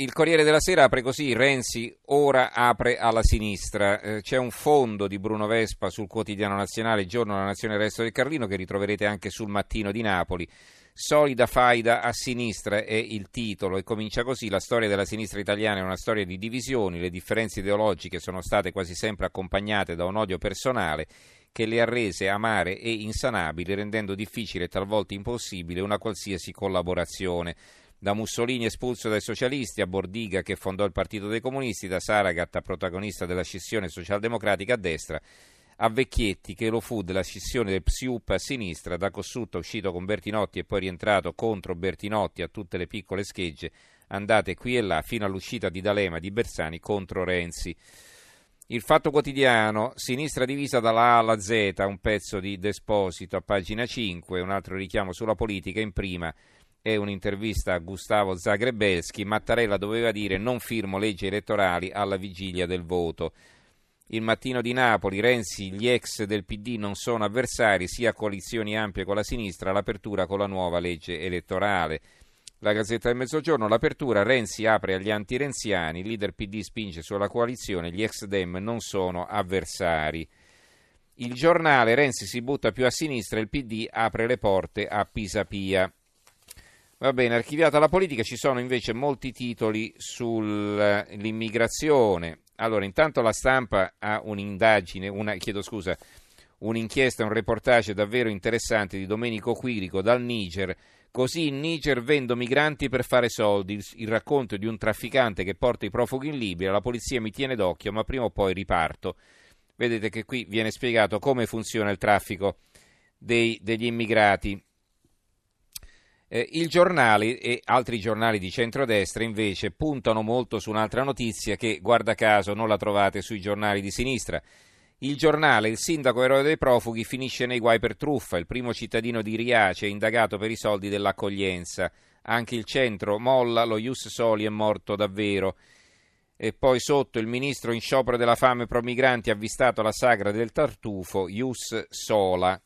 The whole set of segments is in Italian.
Il Corriere della Sera apre così, Renzi ora apre alla sinistra. Eh, c'è un fondo di Bruno Vespa sul quotidiano nazionale Giorno della Nazione e Resto del Carlino che ritroverete anche sul mattino di Napoli. Solida faida a sinistra è il titolo e comincia così. La storia della sinistra italiana è una storia di divisioni, le differenze ideologiche sono state quasi sempre accompagnate da un odio personale che le ha rese amare e insanabili, rendendo difficile e talvolta impossibile una qualsiasi collaborazione da Mussolini espulso dai socialisti a Bordiga che fondò il Partito dei Comunisti, da Saragat protagonista della scissione socialdemocratica a destra, a Vecchietti che lo fu della scissione del PSIUP a sinistra, da Cossutta uscito con Bertinotti e poi rientrato contro Bertinotti a tutte le piccole schegge andate qui e là fino all'uscita di D'Alema di Bersani contro Renzi. Il Fatto Quotidiano, sinistra divisa dalla A alla Z, un pezzo di Desposito a pagina 5, un altro richiamo sulla politica in prima è un'intervista a Gustavo Zagrebelski, Mattarella doveva dire non firmo leggi elettorali alla vigilia del voto. Il mattino di Napoli, Renzi, gli ex del PD non sono avversari, sia coalizioni ampie con la sinistra, l'apertura con la nuova legge elettorale. La Gazzetta del Mezzogiorno, l'apertura, Renzi apre agli anti-renziani, il leader PD spinge sulla coalizione, gli ex Dem non sono avversari. Il giornale, Renzi si butta più a sinistra, il PD apre le porte a Pisapia. Va bene, archiviata la politica, ci sono invece molti titoli sull'immigrazione. Allora, intanto la stampa ha un'indagine, una, chiedo scusa, un'inchiesta, un reportage davvero interessante di Domenico Quirico dal Niger. Così in Niger vendo migranti per fare soldi. Il, il racconto di un trafficante che porta i profughi in Libia. La polizia mi tiene d'occhio, ma prima o poi riparto. Vedete che qui viene spiegato come funziona il traffico dei, degli immigrati. Eh, il giornale e altri giornali di centrodestra invece puntano molto su un'altra notizia che, guarda caso, non la trovate sui giornali di sinistra. Il giornale, il sindaco eroe dei profughi, finisce nei guai per truffa. Il primo cittadino di Riace è indagato per i soldi dell'accoglienza. Anche il centro molla, lo Ius Soli è morto davvero. E poi sotto il ministro in sciopero della fame pro migranti ha avvistato la sagra del tartufo, Ius Sola.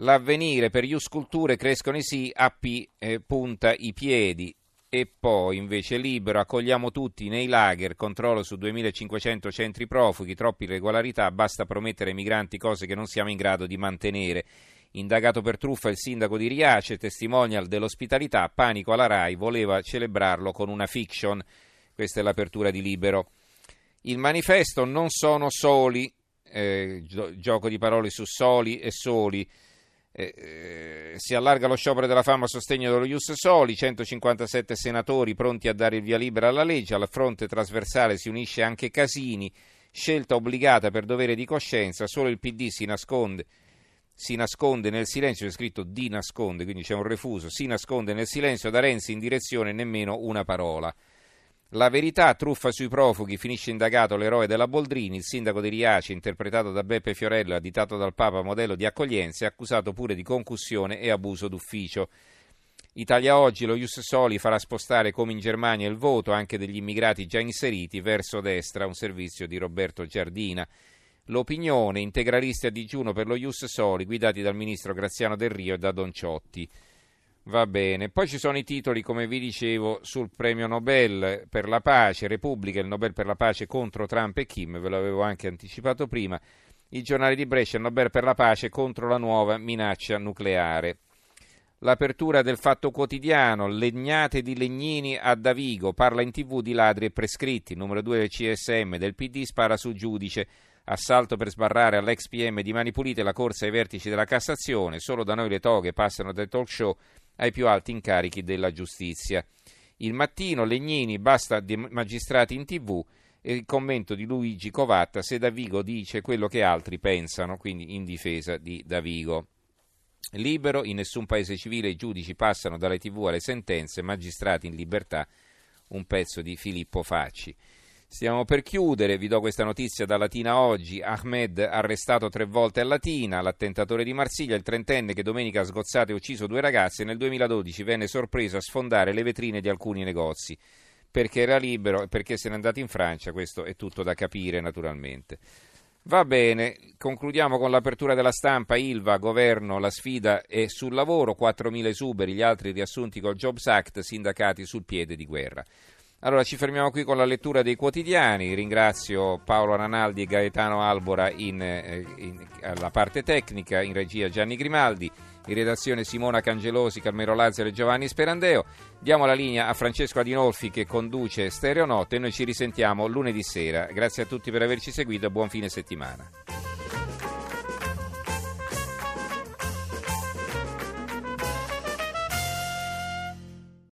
L'avvenire per Ius Culture crescono i sì, AP eh, punta i piedi e poi invece libero accogliamo tutti nei lager, controllo su 2500 centri profughi, troppe irregolarità, basta promettere ai migranti cose che non siamo in grado di mantenere. Indagato per truffa il sindaco di Riace, testimonial dell'ospitalità, panico alla RAI, voleva celebrarlo con una fiction. Questa è l'apertura di Libero. Il manifesto non sono soli, eh, gioco di parole su soli e soli. Eh, si allarga lo sciopero della fama a sostegno dello Ius Soli, 157 senatori pronti a dare il via libera alla legge, al fronte trasversale si unisce anche Casini, scelta obbligata per dovere di coscienza, solo il PD si nasconde, si nasconde nel silenzio, è scritto di nasconde, quindi c'è un refuso, si nasconde nel silenzio da Renzi in direzione nemmeno una parola. La verità, truffa sui profughi, finisce indagato l'eroe della Boldrini, il sindaco di Riace, interpretato da Beppe Fiorello, additato dal Papa modello di accoglienza, è accusato pure di concussione e abuso d'ufficio. Italia Oggi, lo Ius Soli farà spostare come in Germania il voto anche degli immigrati già inseriti verso destra, un servizio di Roberto Giardina. L'opinione, integralisti a digiuno per lo Ius Soli, guidati dal ministro Graziano Del Rio e da Don Ciotti. Va bene, poi ci sono i titoli, come vi dicevo, sul premio Nobel per la pace, Repubblica, il Nobel per la pace contro Trump e Kim, ve l'avevo anche anticipato prima, il giornale di Brescia, il Nobel per la pace contro la nuova minaccia nucleare. L'apertura del Fatto Quotidiano, legnate di Legnini a Davigo, parla in tv di ladri e prescritti, numero 2 del CSM, del PD spara sul giudice, assalto per sbarrare all'ex PM di Mani Pulite la corsa ai vertici della Cassazione, solo da noi le toghe passano dai talk show ai più alti incarichi della giustizia. Il mattino Legnini basta magistrati in tv e il commento di Luigi Covatta se Davigo dice quello che altri pensano, quindi in difesa di Davigo. Libero, in nessun paese civile i giudici passano dalle tv alle sentenze, magistrati in libertà, un pezzo di Filippo Facci. Stiamo per chiudere, vi do questa notizia da Latina oggi. Ahmed arrestato tre volte a Latina, l'attentatore di Marsiglia, il trentenne che domenica ha sgozzato e ucciso due ragazze, nel 2012 venne sorpreso a sfondare le vetrine di alcuni negozi. Perché era libero e perché se n'è andato in Francia, questo è tutto da capire naturalmente. Va bene, concludiamo con l'apertura della stampa. Ilva, governo, la sfida è sul lavoro, 4.000 esuberi, gli altri riassunti col Jobs Act, sindacati sul piede di guerra. Allora ci fermiamo qui con la lettura dei quotidiani, ringrazio Paolo Ranaldi e Gaetano Albora in, eh, in, alla parte tecnica, in regia Gianni Grimaldi, in redazione Simona Cangelosi, Calmero Lazzaro e Giovanni Sperandeo. Diamo la linea a Francesco Adinolfi che conduce Stereonotte e noi ci risentiamo lunedì sera. Grazie a tutti per averci seguito e buon fine settimana.